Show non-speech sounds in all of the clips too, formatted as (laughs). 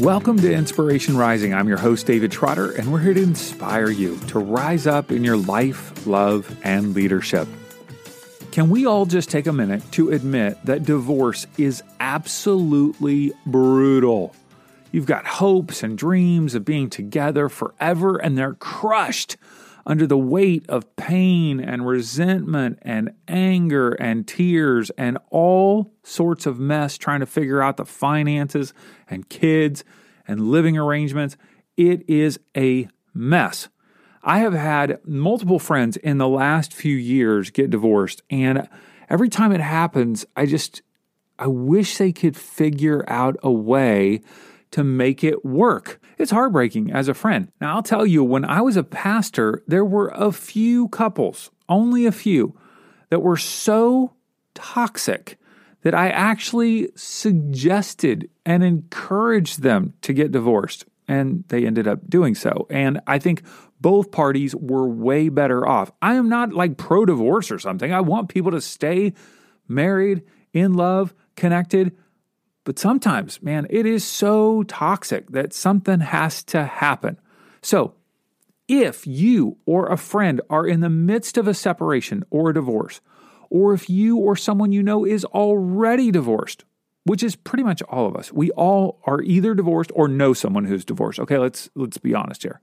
Welcome to Inspiration Rising. I'm your host, David Trotter, and we're here to inspire you to rise up in your life, love, and leadership. Can we all just take a minute to admit that divorce is absolutely brutal? You've got hopes and dreams of being together forever, and they're crushed under the weight of pain and resentment and anger and tears and all sorts of mess trying to figure out the finances and kids and living arrangements. It is a mess. I have had multiple friends in the last few years get divorced, and every time it happens, I just I wish they could figure out a way to make it work. It's heartbreaking as a friend. Now, I'll tell you, when I was a pastor, there were a few couples, only a few, that were so toxic that I actually suggested and encouraged them to get divorced. And they ended up doing so. And I think both parties were way better off. I am not like pro divorce or something. I want people to stay married, in love, connected but sometimes, man, it is so toxic that something has to happen. So, if you or a friend are in the midst of a separation or a divorce, or if you or someone you know is already divorced, which is pretty much all of us. We all are either divorced or know someone who's divorced. Okay, let's let's be honest here.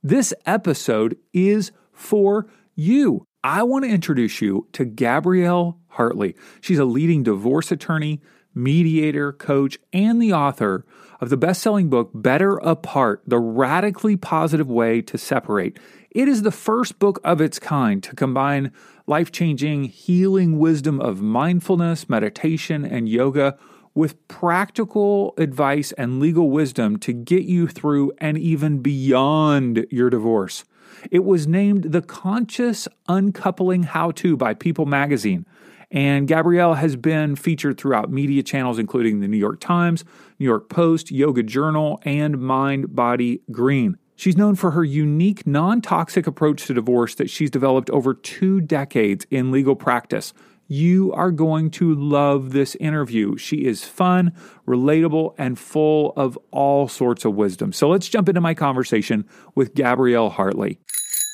This episode is for you. I want to introduce you to Gabrielle Hartley. She's a leading divorce attorney, mediator, coach, and the author of the best selling book, Better Apart The Radically Positive Way to Separate. It is the first book of its kind to combine life changing, healing wisdom of mindfulness, meditation, and yoga with practical advice and legal wisdom to get you through and even beyond your divorce. It was named the Conscious Uncoupling How To by People magazine. And Gabrielle has been featured throughout media channels, including the New York Times, New York Post, Yoga Journal, and Mind Body Green. She's known for her unique, non toxic approach to divorce that she's developed over two decades in legal practice. You are going to love this interview. She is fun, relatable, and full of all sorts of wisdom. So let's jump into my conversation with Gabrielle Hartley.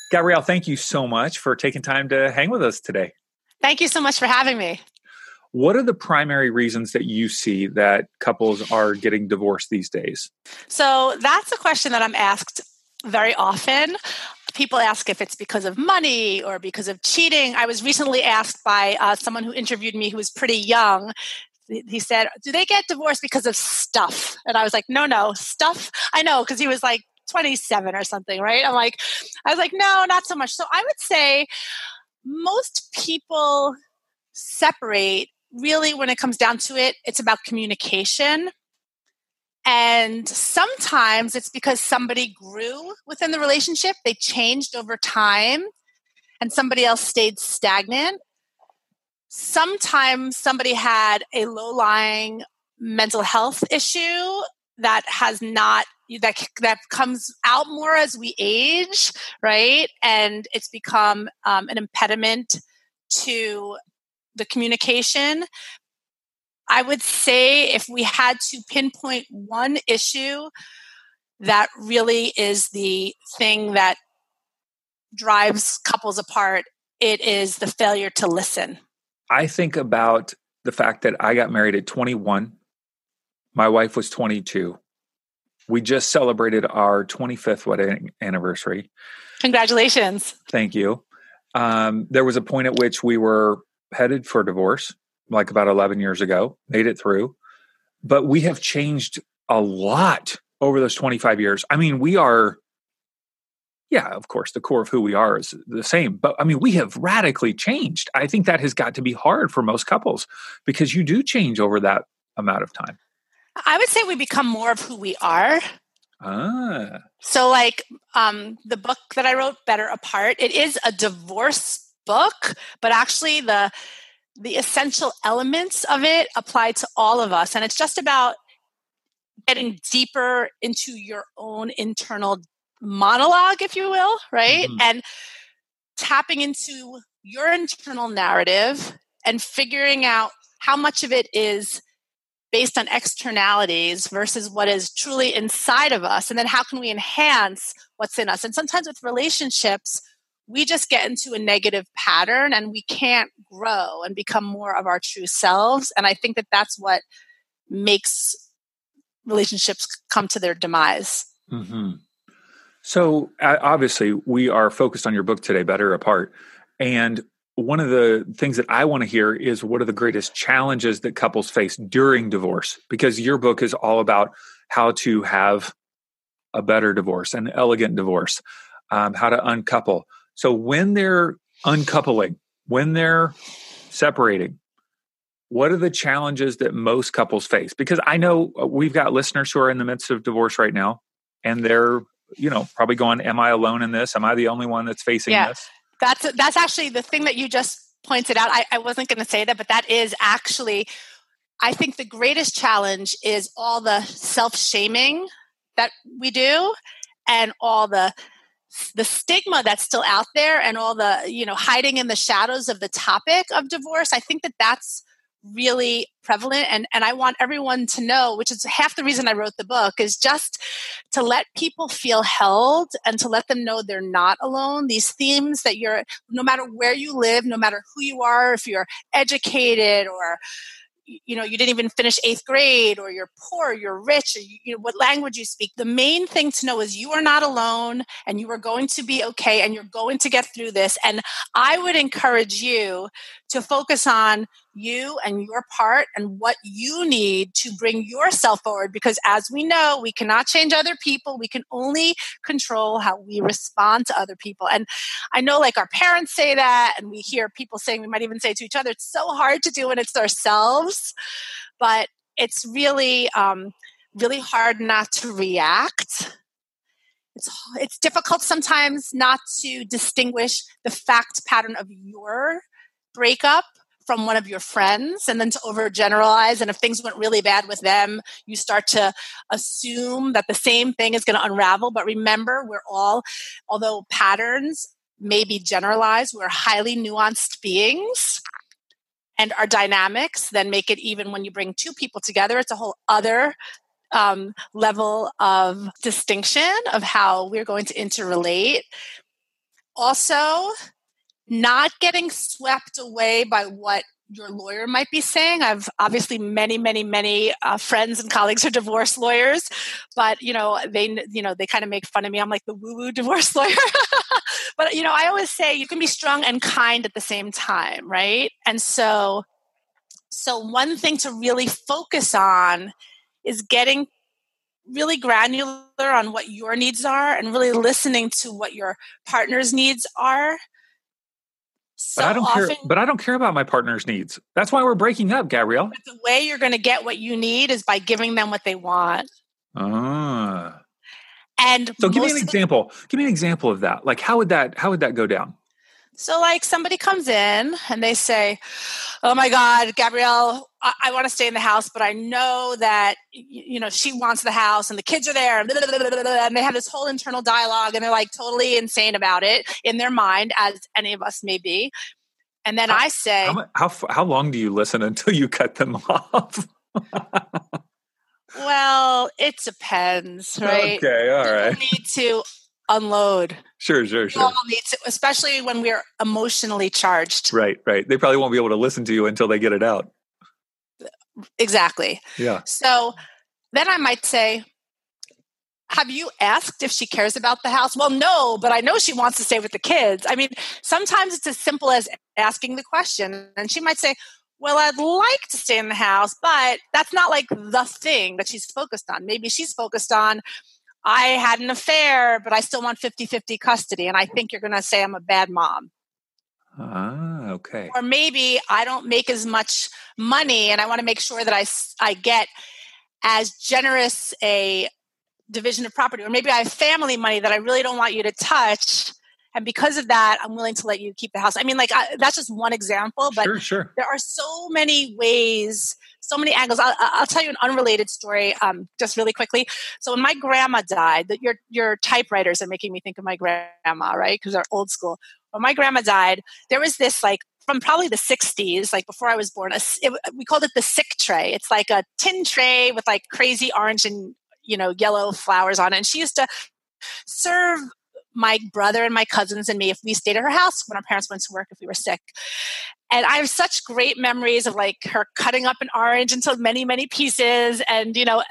Gabrielle, thank you so much for taking time to hang with us today. Thank you so much for having me. What are the primary reasons that you see that couples are getting divorced these days? So that's a question that I'm asked very often. People ask if it's because of money or because of cheating. I was recently asked by uh, someone who interviewed me who was pretty young. He said, Do they get divorced because of stuff? And I was like, No, no, stuff. I know, because he was like 27 or something, right? I'm like, I was like, No, not so much. So I would say, most people separate really when it comes down to it it's about communication. And sometimes it's because somebody grew within the relationship they changed over time and somebody else stayed stagnant. Sometimes somebody had a low-lying mental health issue that has not that that comes out more as we age, right? And it's become um, an impediment to the communication. I would say if we had to pinpoint one issue that really is the thing that drives couples apart, it is the failure to listen. I think about the fact that I got married at 21. My wife was 22 we just celebrated our 25th wedding anniversary. Congratulations. Thank you. Um, there was a point at which we were headed for divorce, like about 11 years ago, made it through. But we have changed a lot over those 25 years. I mean, we are, yeah, of course, the core of who we are is the same. But I mean, we have radically changed. I think that has got to be hard for most couples because you do change over that amount of time. I would say we become more of who we are. Ah. So, like um, the book that I wrote, Better Apart, it is a divorce book, but actually the the essential elements of it apply to all of us, and it's just about getting deeper into your own internal monologue, if you will, right, mm-hmm. and tapping into your internal narrative and figuring out how much of it is based on externalities versus what is truly inside of us? And then how can we enhance what's in us? And sometimes with relationships we just get into a negative pattern and we can't grow and become more of our true selves. And i think that that's what makes relationships come to their demise. Mm-hmm. so uh, obviously we are focused on your book today better apart. And one of the things that I want to hear is what are the greatest challenges that couples face during divorce? Because your book is all about how to have a better divorce, an elegant divorce, um, how to uncouple. So when they're uncoupling, when they're separating, what are the challenges that most couples face? Because I know uh, we've got listeners who are in the midst of divorce right now, and they're, you know, probably going, Am I alone in this? Am I the only one that's facing yeah. this? That's that's actually the thing that you just pointed out. I, I wasn't going to say that, but that is actually, I think the greatest challenge is all the self shaming that we do, and all the the stigma that's still out there, and all the you know hiding in the shadows of the topic of divorce. I think that that's really prevalent and and I want everyone to know which is half the reason I wrote the book is just to let people feel held and to let them know they're not alone. These themes that you're no matter where you live no matter who you are if you're educated or you know you didn't even finish eighth grade or you're poor you're rich or you, you, know what language you speak the main thing to know is you are not alone and you are going to be okay and you're going to get through this and i would encourage you to focus on you and your part and what you need to bring yourself forward because as we know we cannot change other people. We can only control how we respond to other people. And i know like our parents say that and we hear people saying we might even say to each other it's so hard to do when it's ourselves. But it's really um, really hard not to react. It's it's difficult sometimes not to distinguish the fact pattern of your breakup from one of your friends and then to overgeneralize and if things went really bad with them you start to assume that the same thing is going to unravel. But remember we're all although patterns may be generalized we're highly nuanced beings and our dynamics then make it even when you bring two people together it's a whole other um, level of distinction of how we're going to interrelate. Also not getting swept away by what your lawyer might be saying. I've obviously many, many, many uh, friends and colleagues are divorce lawyers, but you know they, you know they kind of make fun of me. I'm like the woo-woo divorce (laughs) lawyer, but you know I always say you can be strong and kind at the same time, right? And so, so one thing to really focus on is getting really granular on what your needs are and really listening to what your partner's needs are so but I don't often, care. But I don't care about my partner's needs. That's why we're breaking up, Gabrielle. But the way you're going to get what you need is by giving them what they want. Ah. And so, give me an example. Give me an example of that. Like, how would that? How would that go down? So, like, somebody comes in and they say, "Oh my God, Gabrielle, I, I want to stay in the house, but I know that you know she wants the house, and the kids are there, and, blah, blah, blah, and they have this whole internal dialogue, and they're like totally insane about it in their mind, as any of us may be." And then how, I say, how, how how long do you listen (laughs) until you cut them (laughs) off? well, it depends, right? Okay, all right. need to unload. Sure, sure, sure. Especially when we're emotionally charged. Right, right. They probably won't be able to listen to you until they get it out. Exactly. Yeah. So then I might say, have you asked if she cares about the house? Well, no, but I know she wants to stay with the kids. I mean, sometimes it's as simple as asking the question. And she might say, well, I'd like to stay in the house, but that's not like the thing that she's focused on. Maybe she's focused on, I had an affair, but I still want 50 50 custody. And I think you're going to say I'm a bad mom. Ah, okay. Or maybe I don't make as much money and I want to make sure that I, I get as generous a division of property. Or maybe I have family money that I really don't want you to touch. And because of that, I'm willing to let you keep the house. I mean, like, I, that's just one example, but sure, sure. there are so many ways so many angles. I'll, I'll tell you an unrelated story, um, just really quickly. So when my grandma died, that your your typewriters are making me think of my grandma, right? Because they're old school. when my grandma died, there was this like from probably the 60s, like before I was born, a, it, we called it the sick tray. It's like a tin tray with like crazy orange and, you know, yellow flowers on it. And she used to serve my brother and my cousins and me if we stayed at her house when our parents went to work if we were sick. And I have such great memories of like her cutting up an orange into many, many pieces and, you know,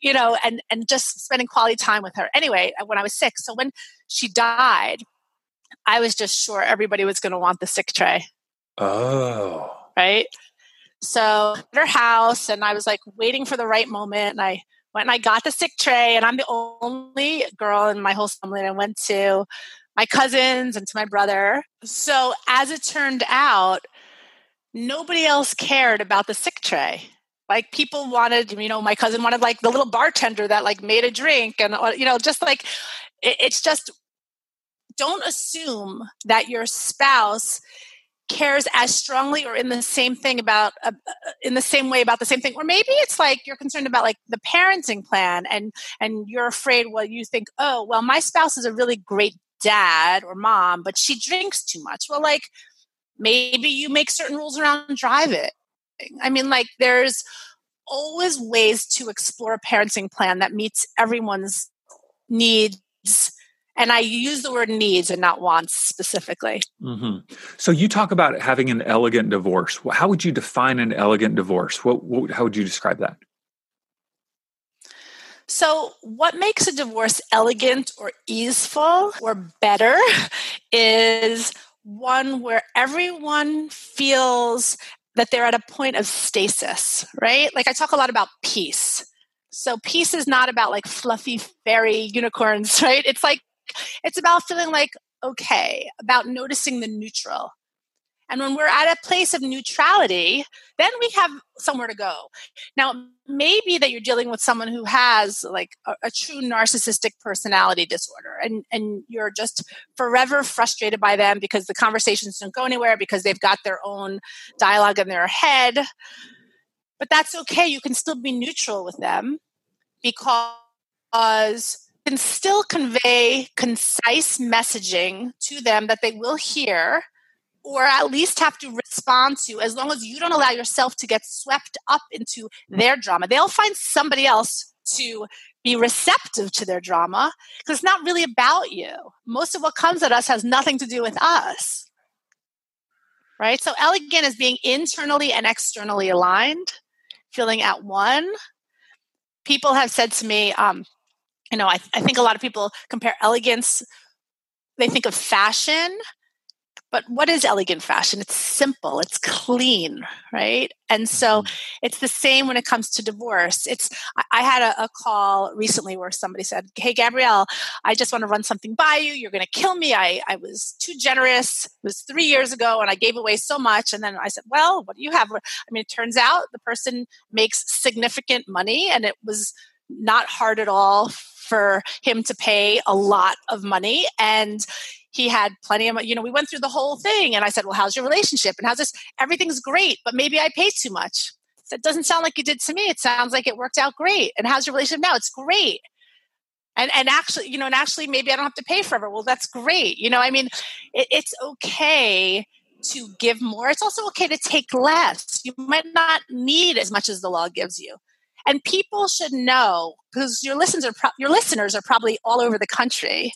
you know, and, and just spending quality time with her. Anyway, when I was sick. So when she died, I was just sure everybody was going to want the sick tray. Oh. Right. So at her house, and I was like waiting for the right moment. And I and I got the sick tray, and I'm the only girl in my whole family. And I went to my cousins and to my brother. So as it turned out, nobody else cared about the sick tray. Like people wanted, you know, my cousin wanted like the little bartender that like made a drink, and uh, you know, just like it, it's just don't assume that your spouse cares as strongly or in the same thing about uh, in the same way about the same thing. Or maybe it's like you're concerned about like the parenting plan and and you're afraid well you think oh well my spouse is a really great dad or mom but she drinks too much. Well like maybe you make certain rules around driving. I mean like there's always ways to explore a parenting plan that meets everyone's needs and I use the word needs and not wants specifically. Mm-hmm. So you talk about having an elegant divorce. How would you define an elegant divorce? What, what, how would you describe that? So, what makes a divorce elegant or easeful or better is one where everyone feels that they're at a point of stasis, right? Like I talk a lot about peace. So peace is not about like fluffy fairy unicorns, (laughs) right? It's like it's about feeling like okay, about noticing the neutral. And when we're at a place of neutrality, then we have somewhere to go. Now, maybe that you're dealing with someone who has like a, a, true narcissistic personality disorder and, and you're just forever frustrated by them because the conversations don't go anywhere because they've got their own dialogue in their head. But that's okay. You can still be neutral with them because can still convey concise messaging to them that they will hear or at least have to respond to as long as you don't allow yourself to get swept up into their drama. They'll find somebody else to be receptive to their drama because it's not really about you. Most of what comes at us has nothing to do with us. Right? So, elegant is being internally and externally aligned, feeling at one. People have said to me, um, you know, I, I think a lot of people compare elegance, they think of fashion, but what is elegant fashion? It's simple, it's clean, right? And so mm-hmm. it's the same when it comes to divorce. It's I had a, a, call recently where somebody said, Hey Gabrielle, I just want to run something by you. You're gonna kill me. I, I was too generous. It was three years ago and I gave away so much. And then I said, Well, what do you have? I mean, it turns out the person makes significant money and it was not hard at all for him to pay a lot of money and he had plenty of money. you know we went through the whole thing and i said well how's your relationship and how's this everything's great but maybe i paid too much. That doesn't sound like you did to me it sounds like it worked out great and how's your relationship now? It's great. And and actually you know and actually maybe i don't have to pay forever. Well that's great you know i mean it, it's okay to give more it's also okay to take less. You might not need as much as the law gives you and people should know because your listeners are pro- your listeners are probably all over the country.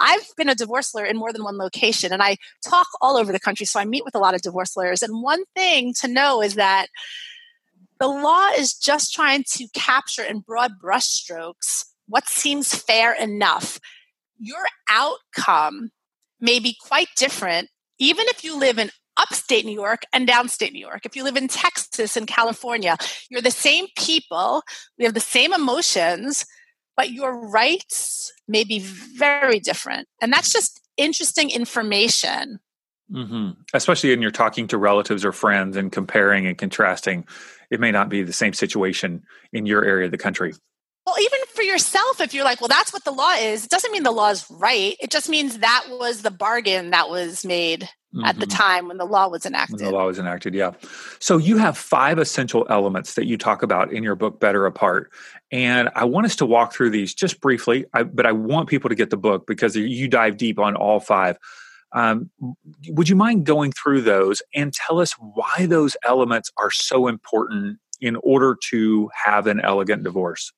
I've been a divorce lawyer in more than one location, and I talk all over the country. So I meet with a lot of divorce lawyers. And one thing to know is that the law is just trying to capture in broad brushstrokes what seems fair enough. Your outcome may be quite different, even if you live in upstate New York and downstate New York. If you live in Texas and California, you're the same people, we have the same emotions, but your rights may be very different. And that's just interesting information. Mm-hmm. Especially when you're talking to relatives or friends and comparing and contrasting, it may not be the same situation in your area of the country. Well, even for yourself, if you're like, well, that's what the law is, it doesn't mean the law is right. It just means that was the bargain that was made mm-hmm. at the mm-hmm. time when the law was enacted. When the law was enacted, yeah. So you have five essential elements that you talk about in your book, Better Apart. And I want us to walk through these just briefly, I, but I want people to get the book because you dive deep on all five. Um, would you mind going through those and tell us why those elements are so important in order to have an elegant divorce?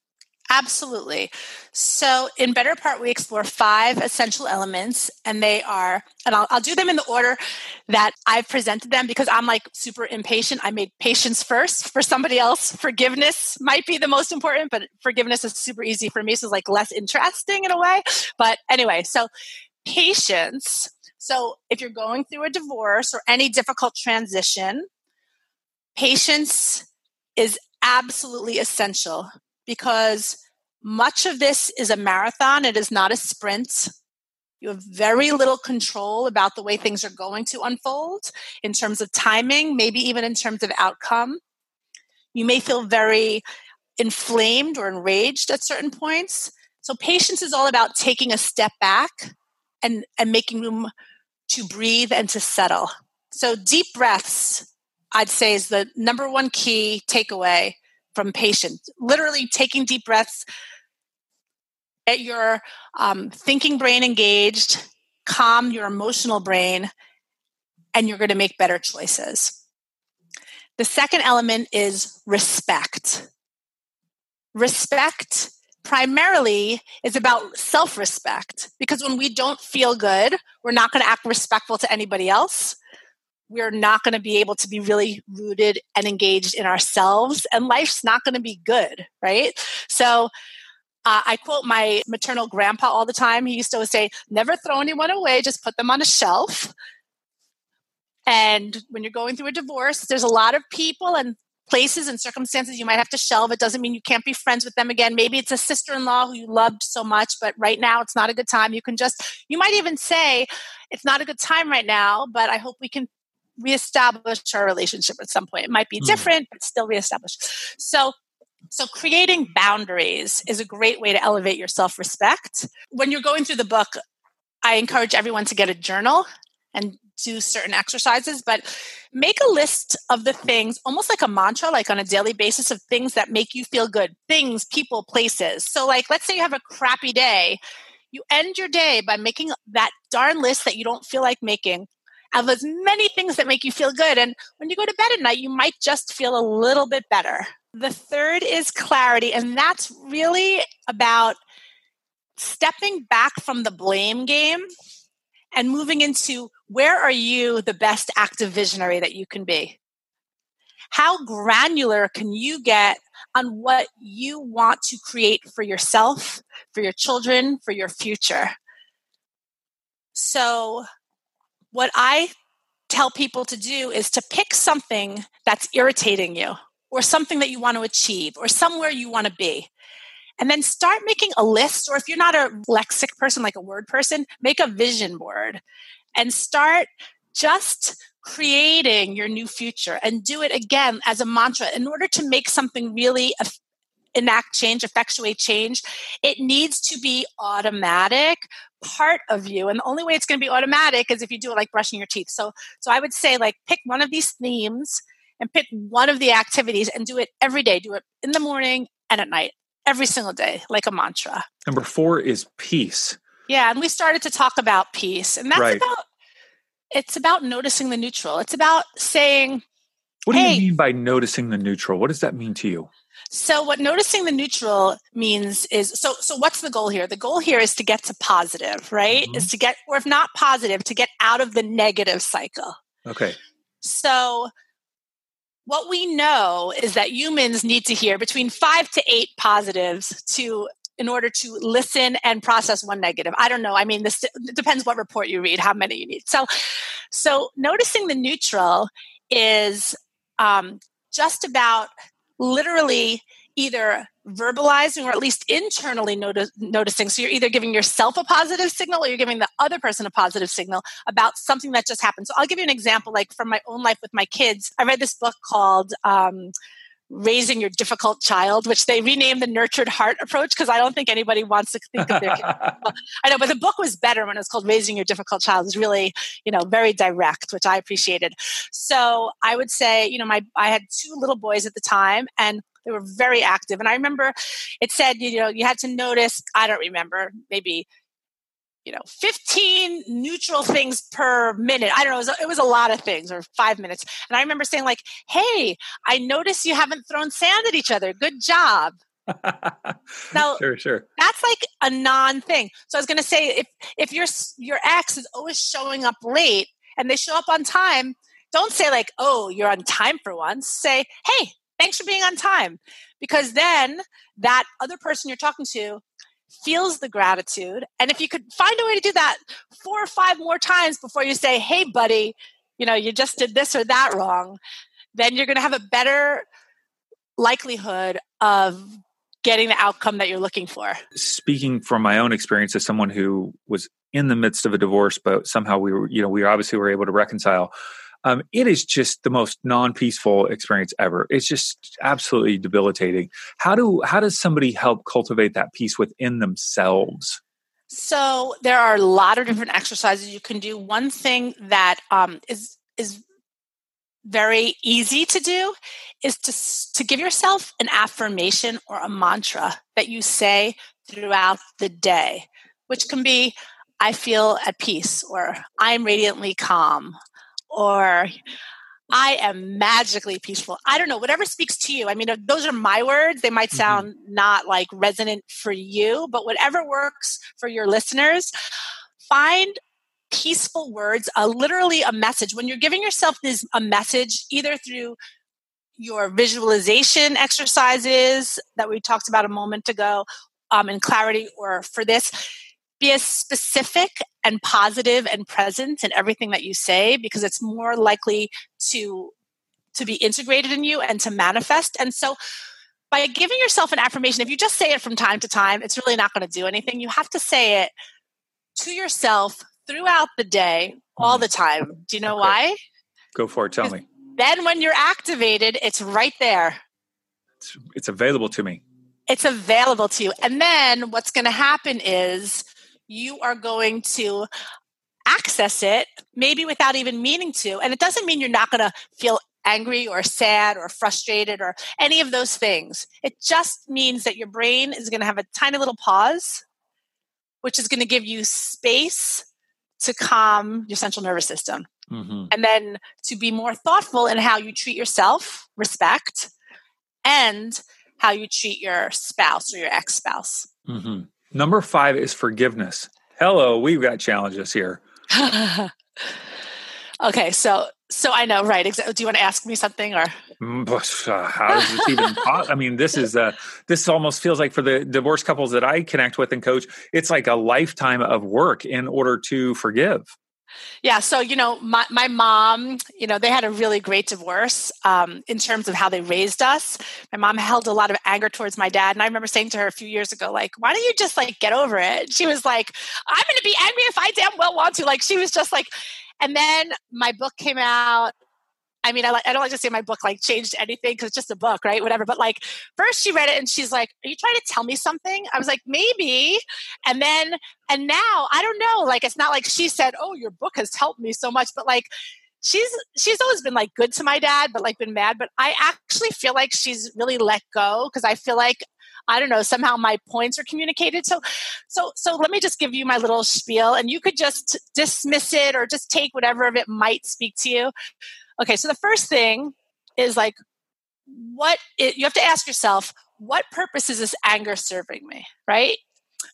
Absolutely. So, in Better Apart, we explore five essential elements, and they are, and I'll, I'll, do them in the order that I've presented them because I'm like super impatient. I made patience first. For somebody else, forgiveness might be the most important, but forgiveness is super easy for me. So, it's like less interesting in a way. But anyway, so patience. So, if you're going through a divorce or any difficult transition, patience is absolutely essential because much of this is a marathon, it is not a sprint. You have very little control about the way things are going to unfold in terms of timing, maybe even in terms of outcome. You may feel very inflamed or enraged at certain points. So, patience is all about taking a step back and, and making room to breathe and to settle. So, deep breaths, I'd say, is the number one key takeaway from patience. Literally taking deep breaths, get your um, thinking brain engaged, calm your emotional brain, and you're going to make better choices. The second element is respect. Respect primarily is about self respect because when we don't feel good, we're not going to act respectful to anybody else we're not going to be able to be really rooted and engaged in ourselves, and life's not going to be good, right? So, uh, I quote my maternal grandpa all the time. He used to always say, Never throw anyone away, just put them on a shelf. And when you're going through a divorce, there's a lot of people and places and circumstances you might have to shelve. It doesn't mean you can't be friends with them again. Maybe it's a sister in law who you loved so much, but right now it's not a good time. You can just, you might even say, It's not a good time right now, but I hope we can reestablish our relationship at some point. It might be mm. different, but still reestablish. So so creating boundaries is a great way to elevate your self-respect. When you're going through the book, I encourage everyone to get a journal and do certain exercises, but make a list of the things, almost like a mantra, like on a daily basis of things that make you feel good, things, people, places. So, like, let's say you have a crappy day. You end your day by making that darn list that you don't feel like making of as many things that make you feel good. And when you go to bed at night, you might just feel a little bit better. The third is clarity, and that's really about stepping back from the blame game and moving into where are you the best active visionary that you can be? How granular can you get on what you want to create for yourself, for your children, for your future? So, what I tell people to do is to pick something that's irritating you or something that you want to achieve or somewhere you want to be. And then start making a list, or if you're not a lexic person, like a word person, make a vision board and start just creating your new future and do it again as a mantra in order to make something really enact change, effectuate change, it needs to be automatic part of you. And the only way it's going to be automatic is if you do it like brushing your teeth. So, so I would say like pick one of these themes and pick one of the activities and do it every day. Do it in the morning and at night, every single day, like a mantra. Number four is peace. Yeah. And we started to talk about peace. And that's right. about, it's about noticing the neutral. It's about saying, what do hey, you mean by noticing the neutral? What does that mean to you? So what noticing the neutral means is so so what's the goal here? The goal here is to get to positive, right? Mm-hmm. Is to get or if not positive, to get out of the negative cycle. Okay. So what we know is that humans need to hear between 5 to 8 positives to in order to listen and process one negative. I don't know. I mean, this depends what report you read, how many you need. So, so noticing the neutral is um, just about literally either verbalizing or at least internally noticing. So you're either giving yourself a positive signal or you're giving the other person a positive signal about something that just happened. So I'll give you an example, like from my own life with my kids. I read this book called um, raising your difficult child, which they renamed the nurtured heart approach because I don't think anybody wants to think of their kids. I know, but the book was better when it was called Raising Your Difficult Child. It was really, you know, very direct, which I appreciated. So I would say, you know, my I had two little boys at the time and they were very active. And I remember it said, you know, you had to notice, I don't remember, maybe you know 15 neutral things per minute. I don't know it was, it was, a lot of things or five minutes. And i remember saying like hey i notice you haven't thrown sand at each other. Good job. (laughs) Now sure sure. that's like a non thing so i was going to say if if your your ex is always showing up late and they show up on time don't say like oh you're on time for once. Say hey thanks for being on time. Because then that other person you're talking to feels the gratitude. And if you could find a way to do that four or five more times before you say, hey, buddy, you know, you just did this or that wrong, then you're going to have a better likelihood of getting the outcome that you're looking for. Speaking from my own experience as someone who was in the midst of a divorce, but somehow we were, you know, we obviously were able to reconcile um, it is just the most non-peaceful experience ever. It's just absolutely debilitating. How do how does somebody help cultivate that peace within themselves? So there are a lot of different exercises you can do. One thing that um, is is very easy to do is to to give yourself an affirmation or a mantra that you say throughout the day which can be I feel at peace or I'm radiantly calm or I am magically peaceful. I don't know, whatever speaks to you. I mean, those are my words. They might mm-hmm. sound mm-hmm. not like resonant for you, but whatever works for your listeners, find peaceful words, uh, literally a message. When you're giving yourself this a message, either through your visualization exercises that we talked about a moment ago um, in clarity, or for this, be as specific and positive and present in everything that you say because it's more likely to to be integrated in you and to manifest. And so by giving yourself an affirmation if you just say it from time to time it's really not going to do anything. You have to say it to yourself throughout the day all mm-hmm. the time. Do you know okay. why? Go for it. Tell me. then when you're activated it's right there. It's, it's available to me. It's available to you. And then what's going to happen is you are going to access it maybe without even meaning to. And it doesn't mean you're not going to feel angry or sad or frustrated or any of those things. It just means that your brain is going to have a tiny little pause, which is going to give you space to calm your central nervous system. Mm-hmm. And then to be more thoughtful in how you treat yourself, respect, and how you treat your spouse or your ex spouse. Mm-hmm. Number five is forgiveness. Hello, we've got challenges here. (laughs) okay, so so I know, right? Do you want to ask me something, or mm, (laughs) uh, how does this even? I mean, this is uh, this almost feels like for the divorced couples that I connect with and coach, it's like a lifetime of work in order to forgive. Yeah. So, you know, my, my mom, you know, they had a really great divorce um, in terms of how they raised us. My mom held a lot of anger towards my dad. And I remember saying to her a few years ago, like, why don't you just like get over it? She was like, I'm going to be angry if I damn well want to. Like, she was just like, and then my book came out I mean, I, I don't like to say my book like changed anything because it's just a book, right? Whatever. But like, first she read it and she's like, "Are you trying to tell me something?" I was like, "Maybe." And then, and now I don't know. Like, it's not like she said, "Oh, your book has helped me so much," but like, she's she's always been like good to my dad, but like been mad. But I actually feel like she's really let go because I feel like I don't know, somehow my points are communicated. So, so, so let me just give you my little spiel and you could just dismiss it or just take whatever of it might speak to you. Okay, so the first thing is like, what it, you have to ask yourself, what purpose is this anger serving me, right?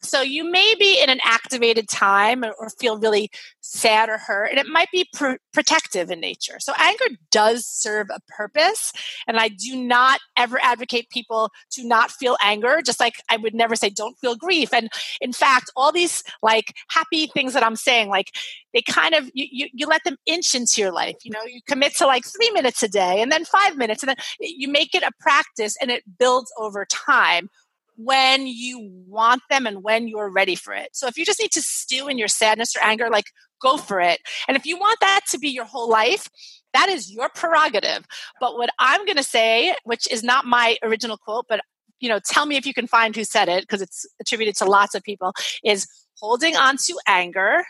So you may be in an activated time or feel really sad or hurt, and it might be pr- protective in nature. So anger does serve a purpose, and I do not ever advocate people to not feel anger. Just like I would never say don't feel grief. And in fact, all these like happy things that I'm saying, like they kind of you, you, you let them inch into your life. You know, you commit to like three minutes a day, and then five minutes, and then you make it a practice, and it builds over time when you want them and when you're ready for it. So if you just need to stew in your sadness or anger, like go for it. And if you want that to be your whole life, that is your prerogative. But what I'm going to say, which is not my original quote, but you know, tell me if you can find who said it because it's attributed to lots of people is holding on to anger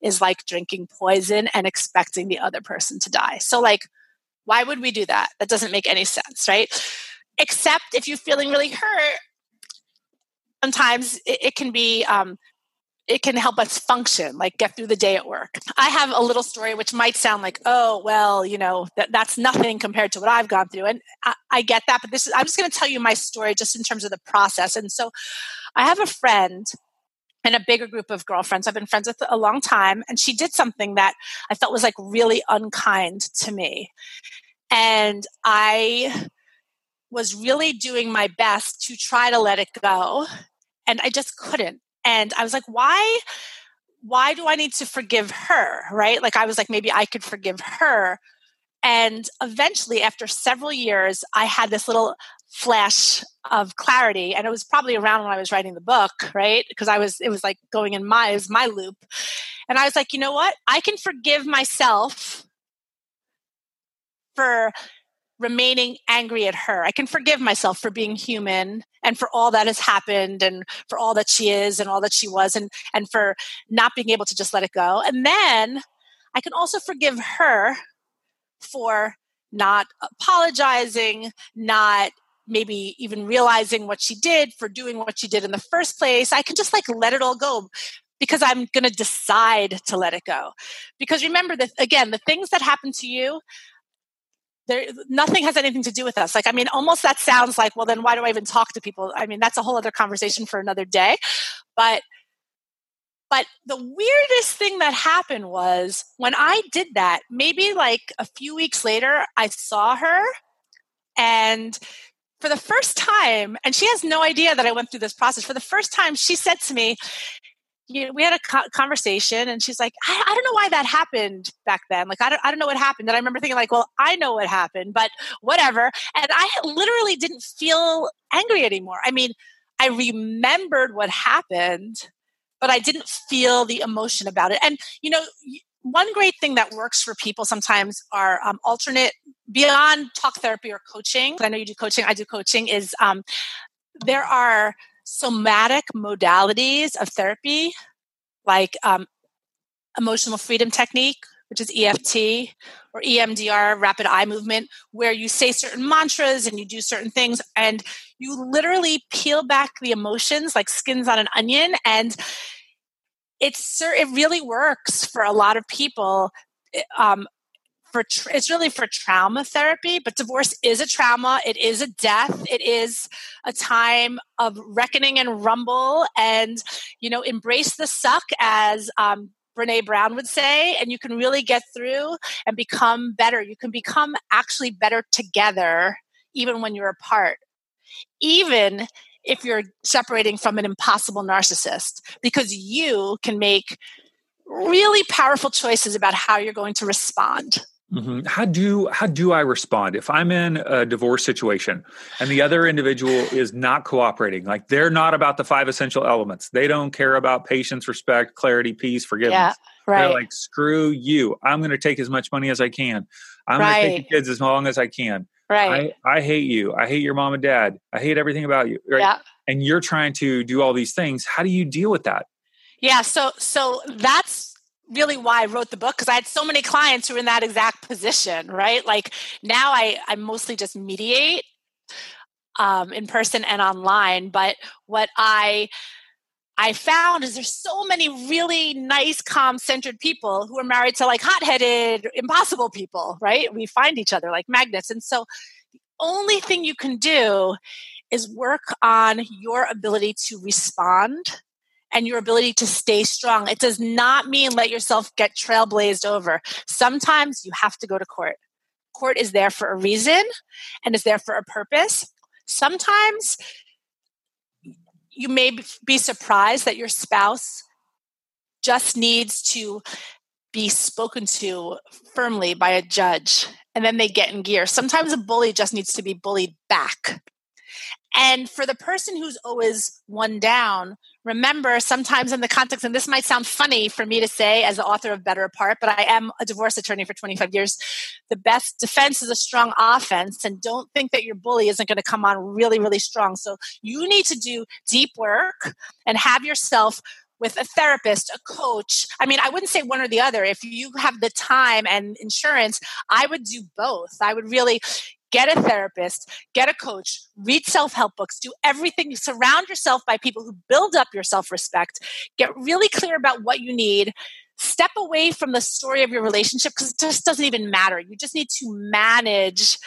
is like drinking poison and expecting the other person to die. So like why would we do that? That doesn't make any sense, right? Except if you're feeling really hurt sometimes it, it can be um, it can help us function, like get through the day at work. I have a little story which might sound like, oh, well, you know, that, that's nothing compared to what I've gone through. And I, I get that, but this is, I'm just going to tell you my story just in terms of the process. And so I have a friend and a bigger group of girlfriends I've been friends with a long time. And she did something that I felt was like really unkind to me. And I was really doing my best to try to let it go. And I just couldn't. And i was like why why do i need to forgive her? Right? Like i was like maybe i could forgive her. And eventually after several years i had this little flash of clarity and it was probably around when i was writing the book right? Because i was it was like going in my it was my loop. And i was like you know what? I can forgive myself for remaining angry at her. I can forgive myself for being human and for all that has happened and for all that she is and all that she was and and for not being able to just let it go. And then I can also forgive her for not apologizing, not maybe even realizing what she did for doing what she did in the first place. I can just like let it all go because I'm going to decide to let it go. Because remember that again, the things that happen to you, there nothing has anything to do with us. Like i mean almost that sounds like well then why do i even talk to people? I mean that's a whole other conversation for another day. But but the weirdest thing that happened was when i did that maybe like a few weeks later i saw her and for the first time and she has no idea that i went through this process. For the first time she said to me you know, we had a conversation and she's like, I, I, don't know why that happened back then. Like, I don't, I don't know what happened. And I remember thinking like, well, I know what happened, but whatever. And I literally didn't feel angry anymore. I mean, I remembered what happened, but I didn't feel the emotion about it. And, you know, one great thing that works for people sometimes are um, alternate beyond talk therapy or coaching. I know you do coaching. I do coaching is um, there are somatic modalities of therapy, like um, emotional freedom technique, which is EFT, or EMDR, rapid eye movement, where you say certain mantras and you do certain things, and you literally peel back the emotions like skins on an onion. And it's it really works for a lot of people. Um, for tra- it's really for trauma therapy but divorce is a trauma it is a death it is a time of reckoning and rumble and you know embrace the suck as um, Brené Brown would say and you can really get through and become better. You can become actually better together even when you're apart. Even if you're separating from an impossible narcissist because you can make really powerful choices about how you're going to respond Mm-hmm. How do how do I respond if I'm in a divorce situation and the other individual is not cooperating? Like they're not about the five essential elements. They don't care about patience, respect, clarity, peace, forgiveness. Yeah, right. They're like, screw you. I'm going to take as much money as I can. I'm right. going to take the kids as long as I can. Right. I, I hate you. I hate your mom and dad. I hate everything about you. Right. Yeah. And you're trying to do all these things. How do you deal with that? Yeah. So so that's really why I wrote the book because I had so many clients who were in that exact position, right? Like now I, I mostly just mediate um, in person and online. But what I I found is there's so many really nice, calm centered people who are married to like hot headed, impossible people, right? We find each other like magnets. And so the only thing you can do is work on your ability to respond and your ability to stay strong. It does not mean let yourself get trailblazed over. Sometimes you have to go to court. Court is there for a reason and is there for a purpose. Sometimes you may be surprised that your spouse just needs to be spoken to firmly by a judge and then they get in gear. Sometimes a bully just needs to be bullied back. And for the person who's always one down, remember sometimes in the context, and this might sound funny for me to say as the author of Better Apart, but I am a divorce attorney for 25 years. The best defense is a strong offense. And don't think that your bully isn't going to come on really, really strong. So you need to do deep work and have yourself with a therapist, a coach. I mean, I wouldn't say one or the other. If you have the time and insurance, I would do both. I would really get a therapist, get a coach, read self help books, do everything. Surround yourself by people who build up your self respect. Get really clear about what you need. Step away from the story of your relationship because it just doesn't even matter. You just need to manage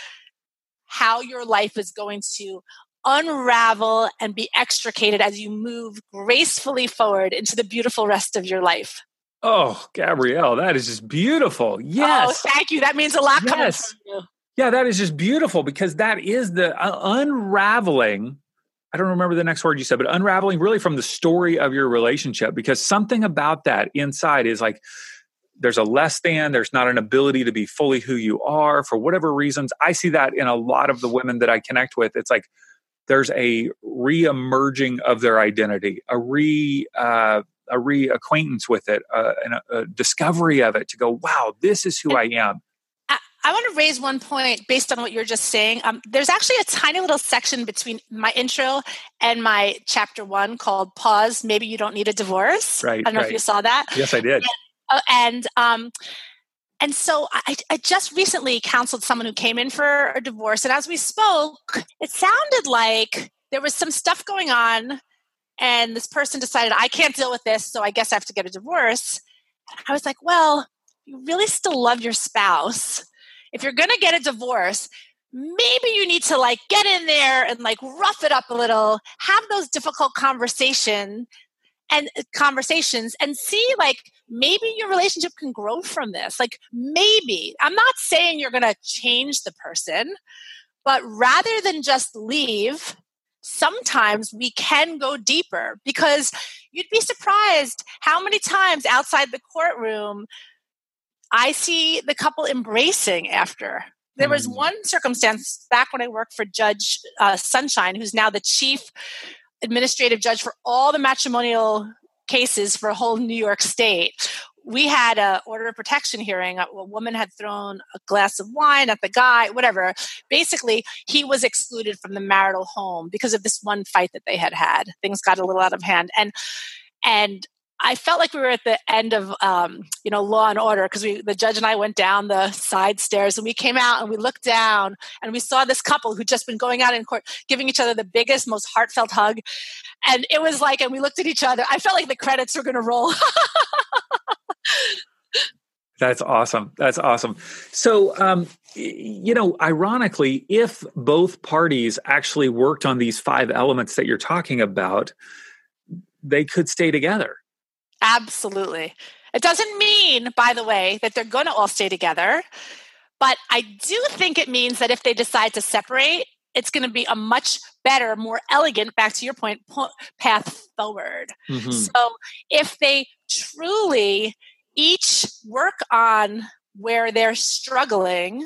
how your life is going to unravel and be extricated as you move gracefully forward into the beautiful rest of your life. Oh, Gabrielle, that is just beautiful. Oh, yes. Oh, thank you. That means a lot yes. coming from you. Yeah, that is just beautiful because that is the uh, unraveling. I don't remember the next word you said, but unraveling really from the story of your relationship because something about that inside is like there's a less than, there's not an ability to be fully who you are for whatever reasons. I see that in a lot of the women that I connect with. It's like there's a re-emerging of their identity, a re uh, a reacquaintance with it, uh, and a, a, discovery of it to go, wow, this is who I am. I, want to raise one point based on what you're just saying. Um, there's actually a tiny little section between my intro and my chapter one called "Pause." Maybe you don't need a divorce. Right. I don't know right. if you saw that. Yes, I did. And, uh, and um, and so I, I, just recently counseled someone who came in for a divorce, and as we spoke, it sounded like there was some stuff going on and this person decided i can't deal with this so i guess i have to get a divorce i was like well you really still love your spouse if you're going to get a divorce maybe you need to like get in there and like rough it up a little have those difficult conversation and uh, conversations and see like maybe your relationship can grow from this. Like maybe. I'm not saying you're going to change the person but rather than just leave sometimes we can go deeper because you'd be surprised how many times outside the courtroom I see the couple embracing after. There was mm. one circumstance back when I worked for Judge uh, Sunshine, who's now the chief administrative judge for all the matrimonial cases for a whole New York State, we had a order of protection hearing. A, woman had thrown a glass of wine at the guy whatever. Basically he was excluded from the marital home because of this one fight that they had had. Things got a little out of hand. And and I felt like we were at the end of, um, you know, Law and Order because we, the judge and I went down the side stairs and we came out and we looked down and we saw this couple who'd just been going out in court, giving each other the biggest, most heartfelt hug, and it was like, and we looked at each other. I felt like the credits were going to roll. (laughs) That's awesome. That's awesome. So, um, you know, ironically, if both parties actually worked on these five elements that you're talking about, they could stay together. Absolutely. It doesn't mean, by the way, that they're going to all stay together. But I do think it means that if they decide to separate, it's going to be a much better, more elegant, back to your point, path forward. Mm-hmm. So if they truly each work on where they're struggling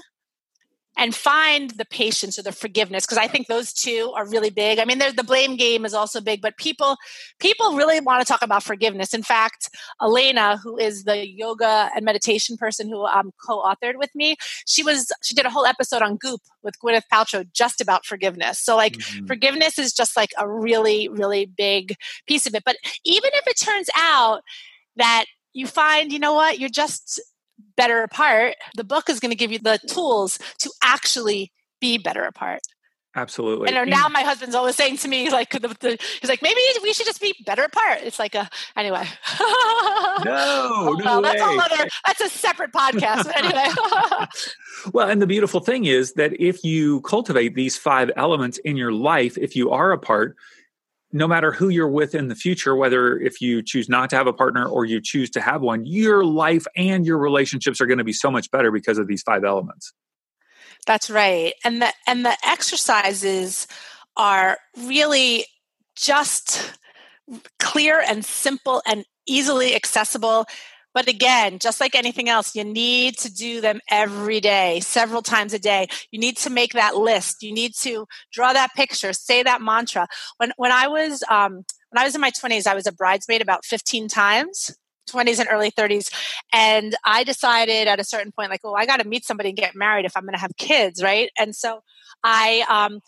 and find the patience or the forgiveness because i think those two are really big. I mean the blame game is also big but people people really want to talk about forgiveness. In fact elena who is the yoga and meditation person who um, co-authored with me she was she did a whole episode on goop with gwyneth paltrow just about forgiveness. So like mm-hmm. forgiveness is just like a really really big piece of it. But even if it turns out that you find you know what? You're just better apart, the book is going to give you the tools to actually be better apart. Absolutely. And now my husband's always saying to me, like, the, the, he's like, maybe we should just be better apart. It's like a, anyway. no, (laughs) oh, no that's all other, that's a separate podcast. anyway. (laughs) well, and the beautiful thing is that if you cultivate these five elements in your life, if you are apart, no matter who you're with in the future, whether if you choose not to have a partner or you choose to have one, your life and your relationships are going to be so much better because of these five elements. That's right. And the and the exercises are really just clear and simple and easily accessible but again, just like anything else, you need to do them every day, several times a day. You need to make that list. You need to draw that picture, say that mantra. When when I was um, when I was in my twenties, I was a bridesmaid about fifteen times. 20s and early 30s and i decided at a certain point like oh i got to meet somebody and get married if i'm going to have kids right and so i um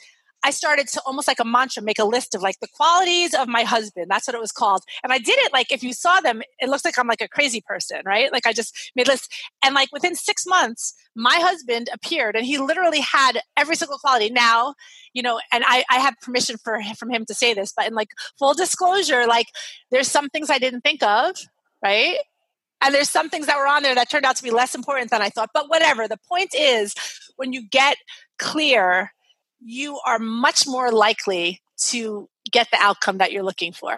I started to almost like a mantra make a list of like the qualities of my husband. That's what it was called. And I did it like if you saw them, it looks like I'm like a crazy person, right? Like I just made lists. And like within six months, my husband appeared and he literally had every single quality. Now, you know, and I, I have permission for from him to say this, but in like full disclosure, like there's some things I didn't think of, right? And there's some things that were on there that turned out to be less important than I thought. But whatever. The point is, when you get clear, you are much more likely to get the outcome that you're looking for.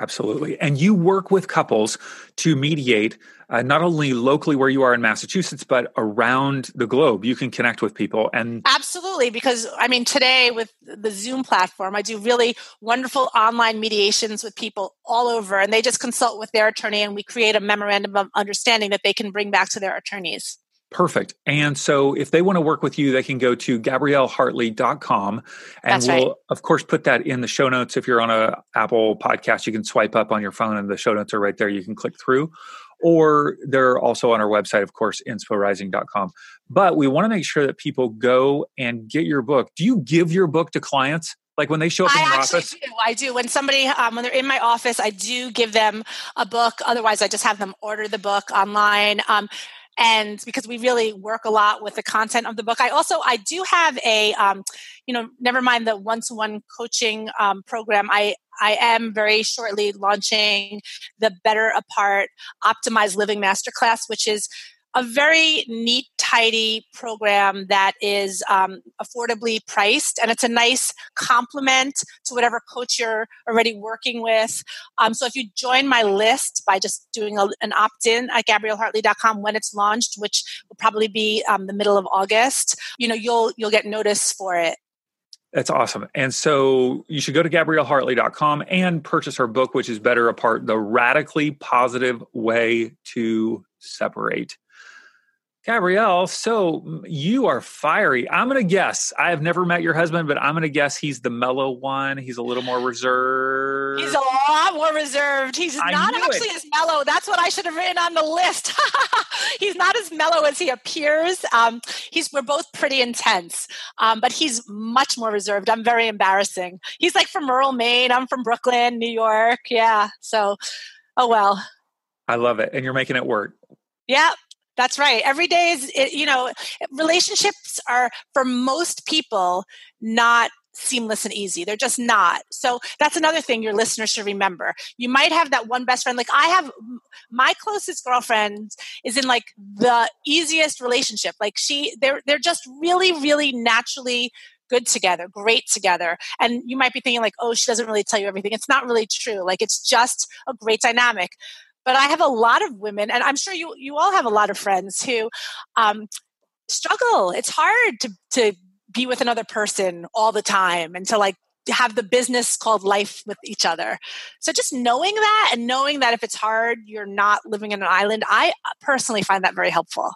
Absolutely. And you work with couples to mediate uh, not only locally where you are in Massachusetts, but around the globe. You can connect with people. And absolutely, because I mean, today with the Zoom platform, I do really wonderful online mediations with people all over, and they just consult with their attorney, and we create a memorandum of understanding that they can bring back to their attorneys. Perfect. And so if they want to work with you, they can go to gabriellehartley.com. And That's we'll, right. of course, put that in the show notes. If you're on a Apple podcast, you can swipe up on your phone and the show notes are right there. You can click through. Or they're also on our website, of course, inspirationrising.com. But we want to make sure that people go and get your book. Do you give your book to clients? Like when they show up in I your office? Do. I do. When somebody, um, when they're in my office, I do give them a book. Otherwise, I just have them order the book online. Um, and because we really work a lot with the content of the book. I also i do have a um, you know never mind the one-to-one coaching um, program. I i am very shortly launching the better apart optimized living masterclass which is a very neat, tidy program that is um, affordably priced, and it's a nice complement to whatever coach you're already working with. Um, so if you join my list by just doing a, an opt-in at gabriellehartley.com when it's launched, which will probably be um, the middle of August, you know you'll you'll get notice for it. That's awesome. And so you should go to gabriellehartley.com and purchase her book, which is Better Apart The Radically Positive Way to Separate. Gabrielle, so you are fiery. I'm going to guess. I have never met your husband, but I'm going to guess he's the mellow one. He's a little more reserved. He's a lot more reserved. He's I not actually it. as mellow. That's what I should have written on the list. (laughs) he's not as mellow as he appears. Um, he's we're both pretty intense, um, but he's much more reserved. I'm very embarrassing. He's like from rural Maine. I'm from Brooklyn, New York. Yeah. So, oh well. I love it, and you're making it work. Yeah, that's right. Every day is, you know, relationships are for most people not seamless and easy. They're just not. So that's another thing your listeners should remember. You might have that one best friend. Like I have my closest girlfriend is in like the easiest relationship. Like she, they're, they're just really, really naturally good together, great together. And you might be thinking like, oh, she doesn't really tell you everything. It's not really true. Like it's just a great dynamic. But I have a lot of women, and I'm sure you you all have a lot of friends who um, struggle. It's hard to to be with another person all the time and to like have the business called life with each other. So just knowing that and knowing that if it's hard, you're not living in an island, I personally find that very helpful.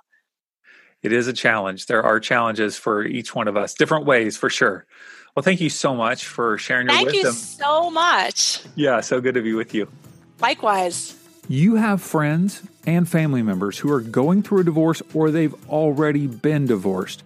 It is a challenge. There are challenges for each one of us, different ways for sure. Well, thank you so much for sharing your thank wisdom. Thank you so much. Yeah, so good to be with you. Likewise. You have friends and family members who are going through a divorce or they've already been divorced.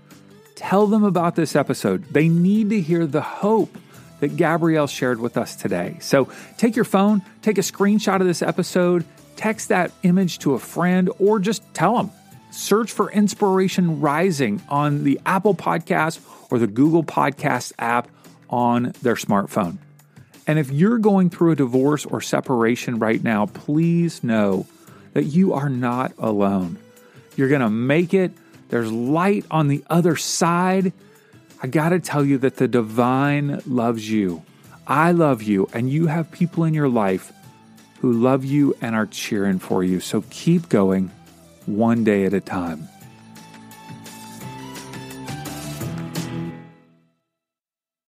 Tell them about this episode. They need to hear the hope that Gabrielle shared with us today. So take your phone, take a screenshot of this episode, text that image to a friend, or just tell them. Search for Inspiration Rising on the Apple Podcast or the Google Podcast app on their smartphone. And if you're going through a divorce or separation right now, please know that you are not alone. You're going to make it. There's light on the other side. I got to tell you that the divine loves you. I love you, and you have people in your life who love you and are cheering for you. So keep going one day at a time.